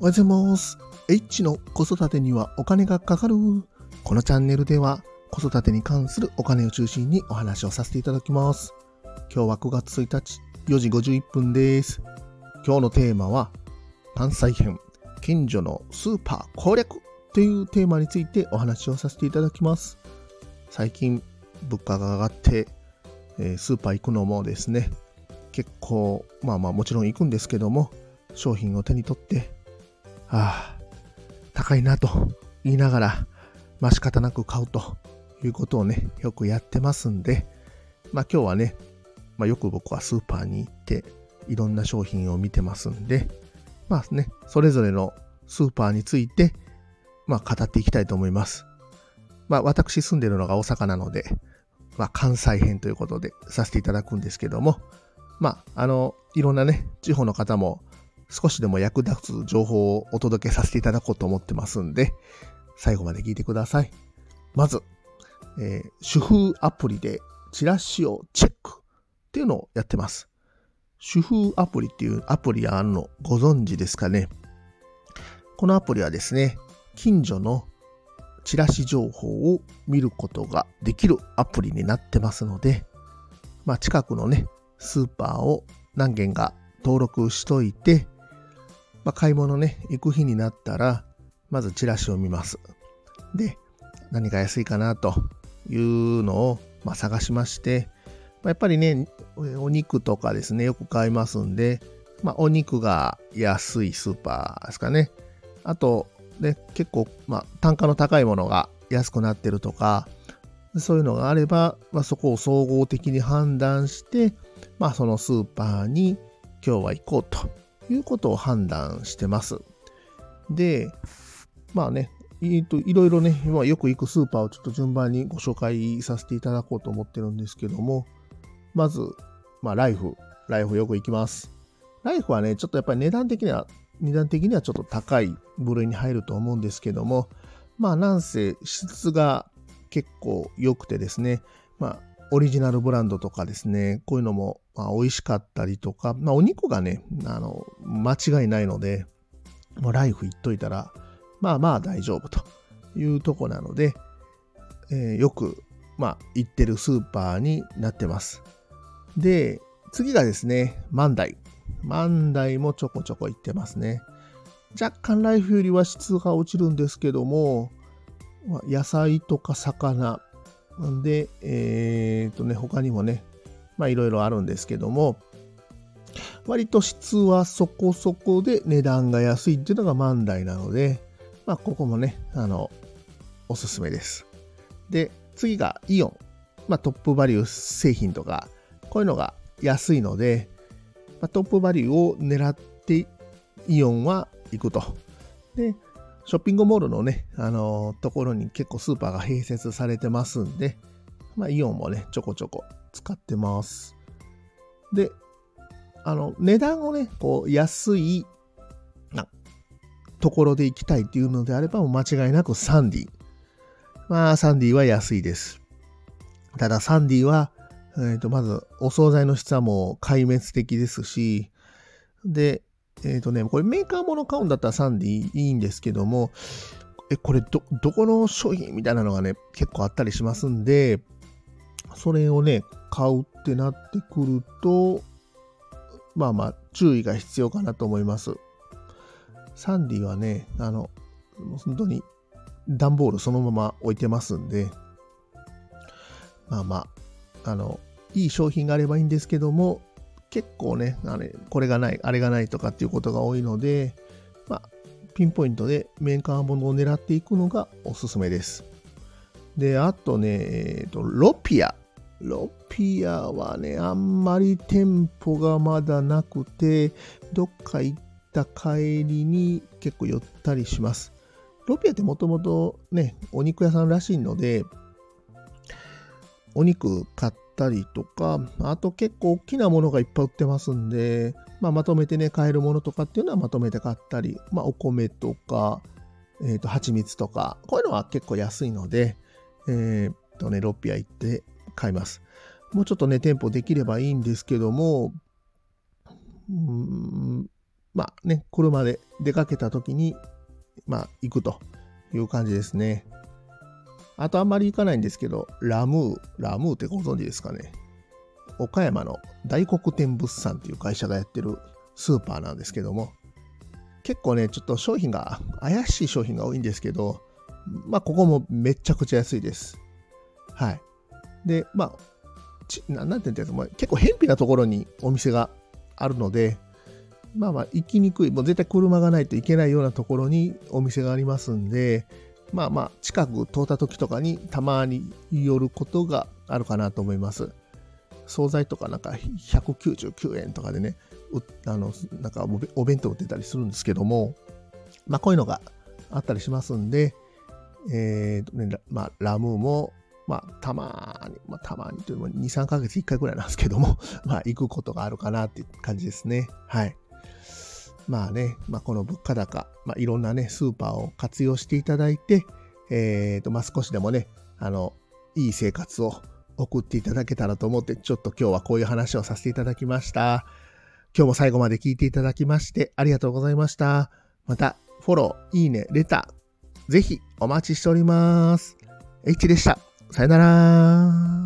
おはようございます。H の子育てにはお金がかかる。このチャンネルでは子育てに関するお金を中心にお話をさせていただきます。今日は9月1日4時51分です。今日のテーマは関西編近所のスーパー攻略というテーマについてお話をさせていただきます。最近物価が上がって、え、スーパー行くのもですね結構まあまあもちろん行くんですけども商品を手に取ってああ、高いなと言いながら、まあ仕方なく買うということをね、よくやってますんで、まあ今日はね、まあよく僕はスーパーに行って、いろんな商品を見てますんで、まあね、それぞれのスーパーについて、まあ語っていきたいと思います。まあ私住んでるのが大阪なので、まあ関西編ということでさせていただくんですけども、まああの、いろんなね、地方の方も少しでも役立つ情報をお届けさせていただこうと思ってますんで、最後まで聞いてください。まず、えー、主婦アプリでチラシをチェックっていうのをやってます。主婦アプリっていうアプリあるのご存知ですかね？このアプリはですね、近所のチラシ情報を見ることができるアプリになってますので、まあ、近くのね、スーパーを何軒か登録しといて、まあ、買い物ね、行く日になったら、まずチラシを見ます。で、何が安いかなというのを、まあ、探しまして、まあ、やっぱりね、お肉とかですね、よく買いますんで、まあ、お肉が安いスーパーですかね。あと、ね、結構、まあ、単価の高いものが安くなってるとか、そういうのがあれば、まあ、そこを総合的に判断して、まあ、そのスーパーに今日は行こうということを判断してます。で、まあね、いろいろね、今よく行くスーパーをちょっと順番にご紹介させていただこうと思ってるんですけども、まず、まあ、ライフ。ライフよく行きます。ライフはね、ちょっとやっぱり値段的には、値段的にはちょっと高い部類に入ると思うんですけども、まあ、なんせ質が結構良くてですね、まあ、オリジナルブランドとかですね、こういうのも、まあ、美味しかったりとか、まあ、お肉がね、あの、間違いないので、もうライフいっといたら、まあまあ大丈夫というとこなので、えー、よく、まあ、行ってるスーパーになってます。で、次がですね、万代。万代もちょこちょこ行ってますね。若干ライフよりは質が落ちるんですけども、野菜とか魚、んで、えっ、ー、とね、他にもね、まあいろいろあるんですけども、割と質はそこそこで値段が安いっていうのが万代なので、まあここもね、あの、おすすめです。で、次がイオン。まあトップバリュー製品とか、こういうのが安いので、まあ、トップバリューを狙ってイオンは行くと。で、ショッピングモールのね、あのー、ところに結構スーパーが併設されてますんで、まあ、イオンもね、ちょこちょこ使ってます。で、あの、値段をね、こう、安い、な、ところで行きたいっていうのであれば、間違いなくサンディ。まあ、サンディは安いです。ただ、サンディは、えっ、ー、と、まず、お惣菜の質はもう壊滅的ですし、で、えっ、ー、とね、これメーカーもの買うんだったらサンディいいんですけども、え、これど、どこの商品みたいなのがね、結構あったりしますんで、それをね、買うってなってくると、まあまあ、注意が必要かなと思います。サンディはね、あの、本当に段ボールそのまま置いてますんで、まあまあ、あの、いい商品があればいいんですけども、結構ね、あれ、これがない、あれがないとかっていうことが多いので、まあ、ピンポイントでメーカーものを狙っていくのがおすすめです。で、あとね、えっ、ー、と、ロピア。ロピアはね、あんまり店舗がまだなくて、どっか行った帰りに結構寄ったりします。ロピアってもともとね、お肉屋さんらしいので、お肉買ったりとか、あと結構大きなものがいっぱい売ってますんで、まあ、まとめてね、買えるものとかっていうのはまとめて買ったり、まあ、お米とか、えっ、ー、と、蜂蜜とか、こういうのは結構安いので、えっ、ー、とね、ロッピア行って買います。もうちょっとね、店舗できればいいんですけども、うんまあね、車で出かけた時に、まあ行くという感じですね。あとあんまり行かないんですけど、ラムー、ラムーってご存知ですかね？岡山の大黒天物産っていう会社がやってるスーパーなんですけども、結構ね、ちょっと商品が、怪しい商品が多いんですけど、まあ、ここもめちゃくちゃ安いです。はい。で、まあ、ちななんて言うんですか、結構偏僻なところにお店があるので、まあまあ、行きにくい、もう絶対車がないといけないようなところにお店がありますんで、まあまあ、近く通った時とかにたまに寄ることがあるかなと思います。惣菜とかなんか199円とかでね、あのなんかお弁当売ってたりするんですけども、まあこういうのがあったりしますんで、えーねまあ、ラムーも、まあ、たまに、まあ、たまにというも2、3ヶ月1回ぐらいなんですけども、まあ、行くことがあるかなっていう感じですね。はい。まあね、まあ、この物価高、まあ、いろんなね、スーパーを活用していただいて、えーと、まあ、少しでもね、あの、いい生活を送っていただけたらと思って、ちょっと今日はこういう話をさせていただきました。今日も最後まで聞いていただきましてありがとうございました。また、フォロー、いいね、レター、ぜひお待ちしております。H でした。さよなら。